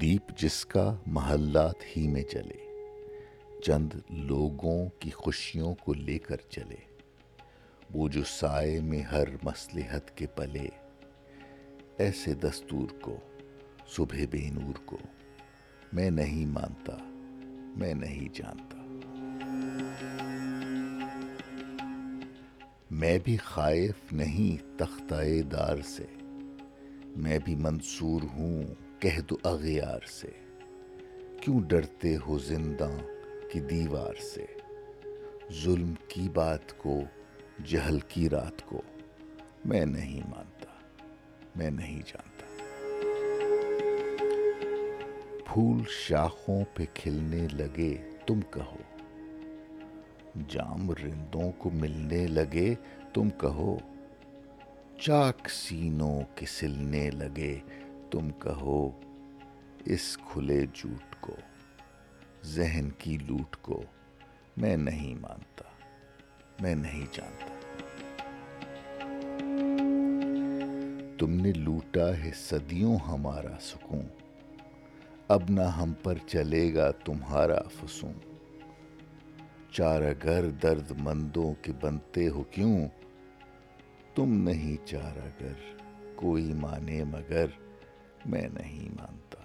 دیپ جس کا محلات ہی میں چلے، چند لوگوں کی خوشیوں کو لے کر چلے۔ وہ جو سائے میں ہر مصلحت کے پلے، ایسے دستور کو، صبح بے نور کو، میں نہیں مانتا، میں نہیں جانتا۔ میں بھی خائف نہیں تختہ دار سے، میں بھی منصور ہوں کہہ دو اغیار سے۔ کیوں ڈرتے ہو زندہ کی دیوار سے؟ ظلم کی بات کو، جہل کی رات کو میں نہیں مانتا، میں نہیں جانتا۔ پھول شاخوں پہ کھلنے لگے، تم کہو۔ جام رندوں کو ملنے لگے، تم کہو۔ چاک سینوں کے سلنے لگے تم کہو، اس کھلے جھوٹ کو، ذہن کی لوٹ کو میں نہیں مانتا، میں نہیں جانتا۔ تم نے لوٹا ہے صدیوں ہمارا سکون، اب نہ ہم پر چلے گا تمہارا فسون۔ چارہ گھر درد مندوں کے بنتے ہو کیوں؟ تم نہیں چارہ گر کوئی مانے مگر میں نہیں مانتا۔